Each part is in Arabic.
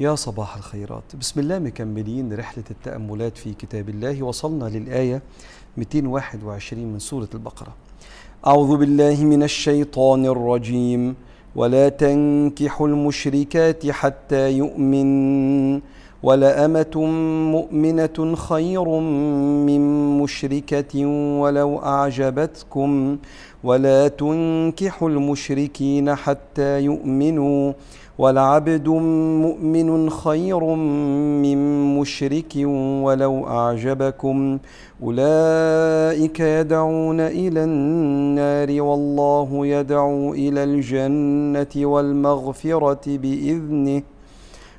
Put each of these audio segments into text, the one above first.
يا صباح الخيرات. بسم الله مكملين رحلة التأملات في كتاب الله وصلنا للآية 221 من سورة البقرة. أعوذ بالله من الشيطان الرجيم. ولا تنكحوا المشركات حتى يؤمن. ولأمة مؤمنة خير من مشركة ولو أعجبتكم. ولا تنكحوا المشركين حتى يؤمنوا. ولعبد مؤمن خير من مشرك ولو أعجبكم. أولئك يدعون إلى النار والله يدعو إلى الجنة والمغفرة بإذنه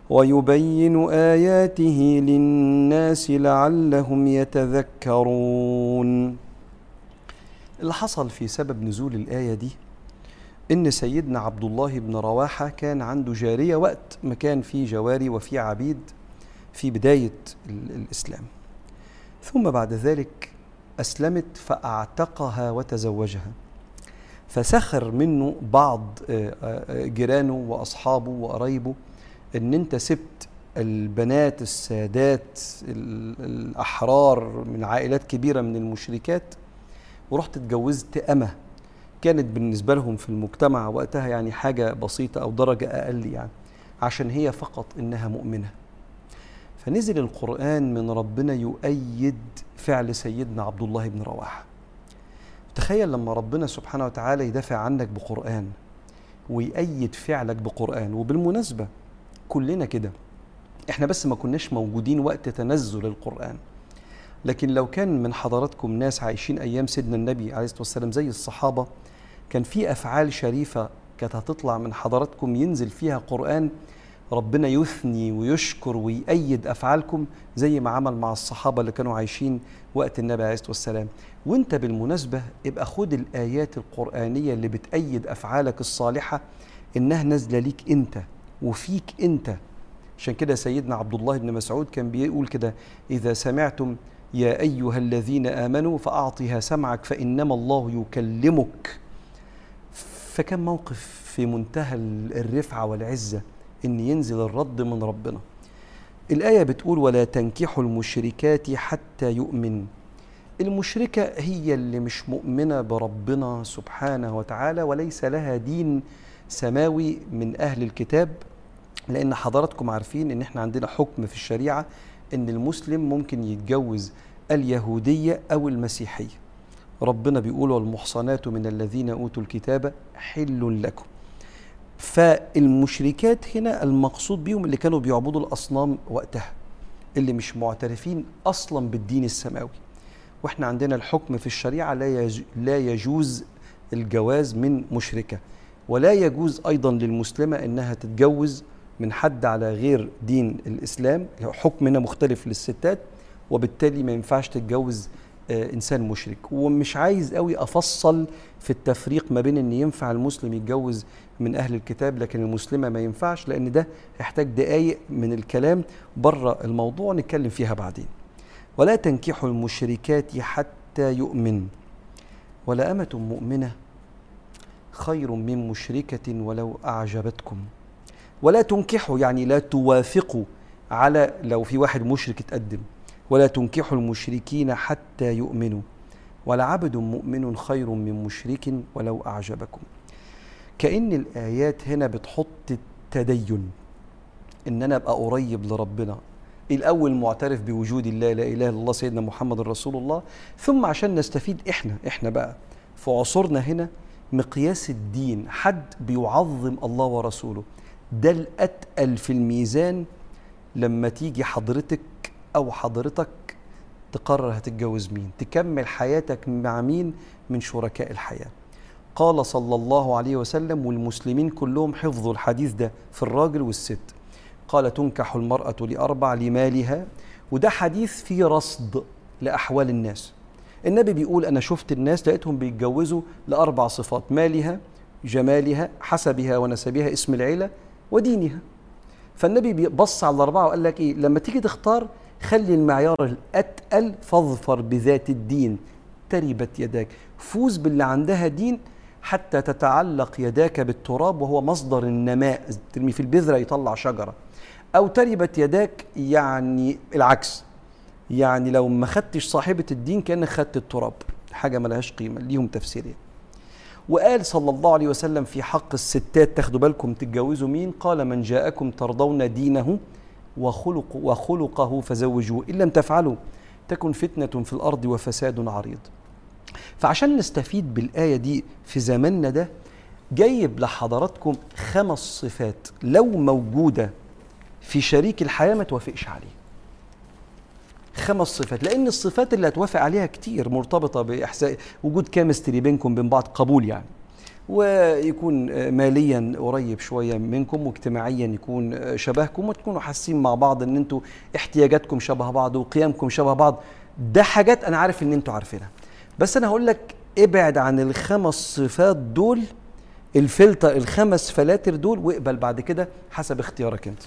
ويبين آياته للناس لعلهم يتذكرون. اللي حصل في سبب نزول الآية دي إن سيدنا عبد الله بن رواحة كان عنده جارية وقت ما كان في جواري وفي عبيد في بداية الإسلام. ثم بعد ذلك أسلمت فأعتقها وتزوجها. فسخر منه بعض جيرانه وأصحابه وقرايبه إن أنت سبت البنات السادات الأحرار من عائلات كبيرة من المشركات ورحت اتجوزت أمة. كانت بالنسبة لهم في المجتمع وقتها يعني حاجة بسيطة أو درجة أقل يعني عشان هي فقط إنها مؤمنة. فنزل القرآن من ربنا يؤيد فعل سيدنا عبد الله بن رواحة. تخيل لما ربنا سبحانه وتعالى يدافع عنك بقرآن ويأيد فعلك بقرآن وبالمناسبة كلنا كده. إحنا بس ما كناش موجودين وقت تنزل القرآن. لكن لو كان من حضراتكم ناس عايشين أيام سيدنا النبي عليه الصلاة والسلام زي الصحابة كان في أفعال شريفة كانت هتطلع من حضراتكم ينزل فيها قرآن ربنا يثني ويشكر ويأيد أفعالكم زي ما عمل مع الصحابة اللي كانوا عايشين وقت النبي عليه الصلاة والسلام. وانت بالمناسبة ابقى خد الآيات القرآنية اللي بتأيد أفعالك الصالحة إنها نازلة ليك أنت وفيك أنت. عشان كده سيدنا عبد الله بن مسعود كان بيقول كده إذا سمعتم يا أيها الذين آمنوا فأعطها سمعك فإنما الله يكلمك. فكان موقف في منتهى الرفعة والعزة إن ينزل الرد من ربنا. الآية بتقول ولا تنكحوا المشركات حتى يؤمن. المشركة هي اللي مش مؤمنة بربنا سبحانه وتعالى وليس لها دين سماوي من أهل الكتاب لأن حضراتكم عارفين إن إحنا عندنا حكم في الشريعة إن المسلم ممكن يتجوز اليهودية أو المسيحية. ربنا بيقول والمحصنات من الذين أوتوا الكتاب حل لكم. فالمشركات هنا المقصود بيهم اللي كانوا بيعبدوا الأصنام وقتها اللي مش معترفين أصلا بالدين السماوي. وإحنا عندنا الحكم في الشريعة لا لا يجوز الجواز من مشركة ولا يجوز أيضا للمسلمة إنها تتجوز من حد على غير دين الإسلام. حكم هنا مختلف للستات وبالتالي ما ينفعش تتجوز إنسان مشرك. ومش عايز قوي أفصل في التفريق ما بين إن ينفع المسلم يتجوز من أهل الكتاب لكن المسلمة ما ينفعش لأن ده يحتاج دقايق من الكلام بره الموضوع نتكلم فيها بعدين. ولا تنكحوا المشركات حتى يؤمن. ولا أمة مؤمنة خير من مشركة ولو أعجبتكم. ولا تنكحوا يعني لا توافقوا على لو في واحد مشرك اتقدم ولا تنكحوا المشركين حتى يؤمنوا. ولعبد مؤمن خير من مشرك ولو أعجبكم. كأن الآيات هنا بتحط التدين. إن أنا أبقى قريب لربنا. الأول معترف بوجود الله لا إله إلا الله سيدنا محمد رسول الله. ثم عشان نستفيد إحنا إحنا بقى. في عصورنا هنا مقياس الدين. حد بيعظم الله ورسوله. ده الأتقل في الميزان لما تيجي حضرتك أو حضرتك تقرر هتتجوز مين تكمل حياتك مع مين من شركاء الحياة. قال صلى الله عليه وسلم والمسلمين كلهم حفظوا الحديث ده في الراجل والست. قال تنكح المرأة لأربع لمالها. وده حديث فيه رصد لأحوال الناس. النبي بيقول أنا شفت الناس لقيتهم بيتجوزوا لأربع صفات مالها جمالها حسبها ونسبها اسم العيلة ودينها. فالنبي بص على الأربعة وقال لك إيه؟ لما تيجي تختار خلي المعيار الأتقل فاظفر بذات الدين. تربت يداك. فوز باللي عندها دين حتى تتعلق يداك بالتراب وهو مصدر النماء. ترمي في البذرة يطلع شجرة. أو تربت يداك يعني العكس. يعني لو ما خدتش صاحبة الدين كأنك خدت التراب. حاجة ملهاش قيمة. ليهم تفسيرين. وقال صلى الله عليه وسلم في حق الستات تاخدوا بالكم تتجوزوا مين؟ قال من جاءكم ترضون دينه وخلق وخلقه فزوجوه. إن لم تفعلوا تكن فتنة في الأرض وفساد عريض. فعشان نستفيد بالآية دي في زماننا ده جايب لحضراتكم خمس صفات لو موجودة في شريك الحياة ما توافقش عليه. خمس صفات لأن الصفات اللي هتوافق عليها كتير مرتبطة بإحساء وجود كيمستري بينكم بين بعض قبول يعني. ويكون ماليا قريب شوية منكم واجتماعيا يكون شبهكم وتكونوا حاسين مع بعض إن أنتوا احتياجاتكم شبه بعض وقيمكم شبه بعض. ده حاجات أنا عارف إن أنتوا عارفينها. بس أنا هقول لك ابعد عن الخمس صفات دول الفلتر الخمس فلاتر دول واقبل بعد كده حسب اختيارك أنت.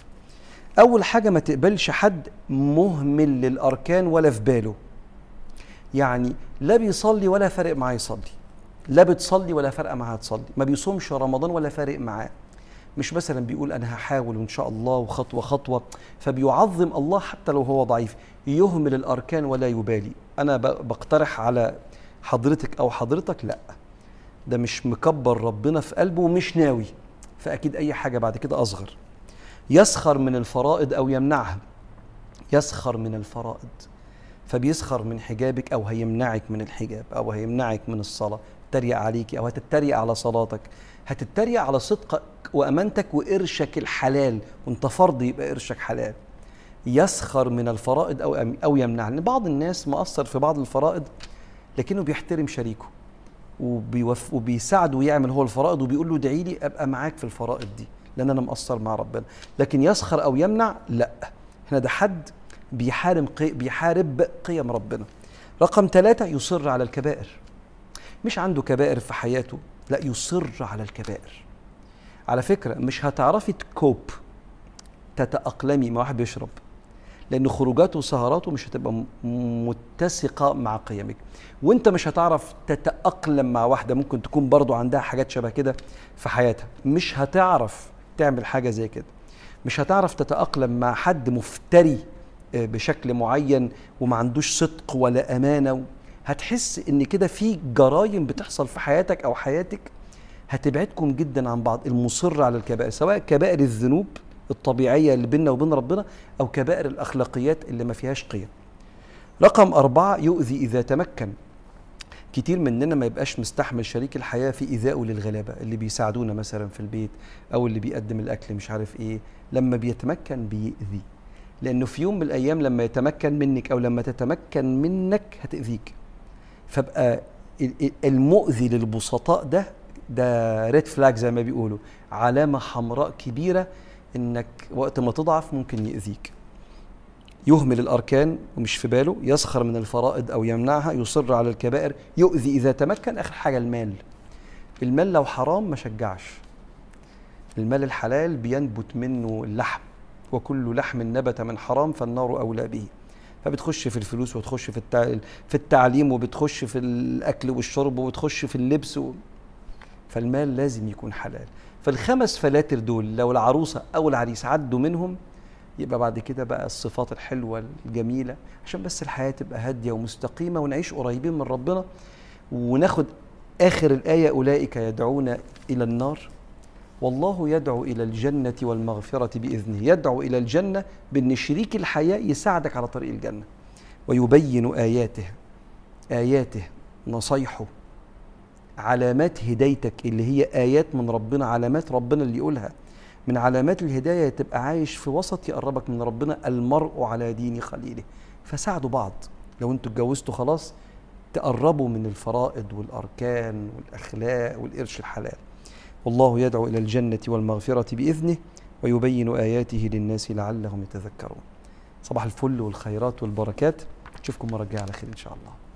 أول حاجة ما تقبلش حد مهمل للأركان ولا في باله. يعني لا بيصلي ولا فارق معاه يصلي. لا بتصلي ولا فارقه معاه تصلي. ما بيصومش رمضان ولا فارق معاه. مش مثلا بيقول أنا هحاول وإن شاء الله وخطوة خطوة. فبيعظم الله حتى لو هو ضعيف. يهمل الأركان ولا يبالي. أنا بقترح على حضرتك أو حضرتك لأ. ده مش مكبر ربنا في قلبه ومش ناوي. فأكيد أي حاجة بعد كده أصغر. يسخر من الفرائض أو يمنعها. يسخر من الفرائض. فبيسخر من حجابك أو هيمنعك من الحجاب أو هيمنعك من الصلاة. تتريق عليك أو هتتريق على صلاتك. هتتريق على صدقك وأمانتك وقرشك الحلال. وانت فرض يبقى قرشك حلال. يسخر من الفرائض أو أو يمنعها لأن بعض الناس مقصر في بعض الفرائض لكنه بيحترم شريكه وبيوف وبيساعده يعمل هو الفرائض وبيقول له ادعي لي أبقى معاك في الفرائض دي. لأن أنا مقصر مع ربنا. لكن يسخر أو يمنع لا. هنا ده حد بيحارب. بيحارب قيم ربنا. رقم ثلاثة يصر على الكبائر. مش عنده كبائر في حياته لا يصر على الكبائر. على فكرة مش هتعرفي تكوب تتأقلمي مع واحد بيشرب لأن خروجاته وسهراته مش هتبقى متسقة مع قيمك. وأنت مش هتعرف تتأقلم مع واحدة ممكن تكون برضو عندها حاجات شبه كده في حياتها. مش هتعرف تعمل حاجة زي كده. مش هتعرف تتأقلم مع حد مفتري بشكل معين وما عندوش صدق ولا أمانة هتحس إن كده في جرايم بتحصل في حياتك أو حياتك هتبعدكم جدا عن بعض المصر على الكبائر سواء كبائر الذنوب الطبيعية اللي بيننا وبين ربنا أو كبائر الأخلاقيات اللي ما فيهاش قيم. رقم أربعة يؤذي إذا تمكن. كتير مننا ما يبقاش مستحمل شريك الحياة في إيذائه للغلابة اللي بيساعدونا مثلا في البيت أو اللي بيقدم الأكل مش عارف إيه لما بيتمكن بيأذي لأنه في يوم من الأيام لما يتمكن منك أو لما تتمكن منك هتأذيك. فبقى المؤذي للبسطاء ده ده ريد فلاج زي ما بيقولوا. علامة حمراء كبيرة إنك وقت ما تضعف ممكن يأذيك. يهمل الأركان ومش في باله يسخر من الفرائض أو يمنعها يصر على الكبائر يؤذي إذا تمكن آخر حاجة المال. المال لو حرام ما شجعش. المال الحلال بينبت منه اللحم وكل لحم نبت من حرام فالنار أولى به. فبتخش في الفلوس وتخش في في التعليم وبتخش في الأكل والشرب وبتخش في اللبس و... فالمال لازم يكون حلال. فالخمس فلاتر دول لو العروسة أو العريس عدوا منهم يبقى بعد كده بقى الصفات الحلوة الجميلة عشان بس الحياة تبقى هادية ومستقيمة ونعيش قريبين من ربنا. وناخد آخر الآية أولئك يدعون إلى النار. والله يدعو إلى الجنة والمغفرة بإذنه. يدعو إلى الجنة بأن شريك الحياة يساعدك على طريق الجنة. ويبين آياته آياته نصايحه علامات هدايتك اللي هي آيات من ربنا علامات ربنا اللي يقولها. من علامات الهداية تبقى عايش في وسط يقربك من ربنا المرء على دين خليله. فساعدوا بعض. لو أنتوا اتجوزتوا خلاص تقربوا من الفرائض والأركان والأخلاق والقرش الحلال. والله يدعو إلى الجنة والمغفرة بإذنه ويبين آياته للناس لعلهم يتذكرون. صباح الفل والخيرات والبركات. نشوفكم مرة الجايه على خير إن شاء الله.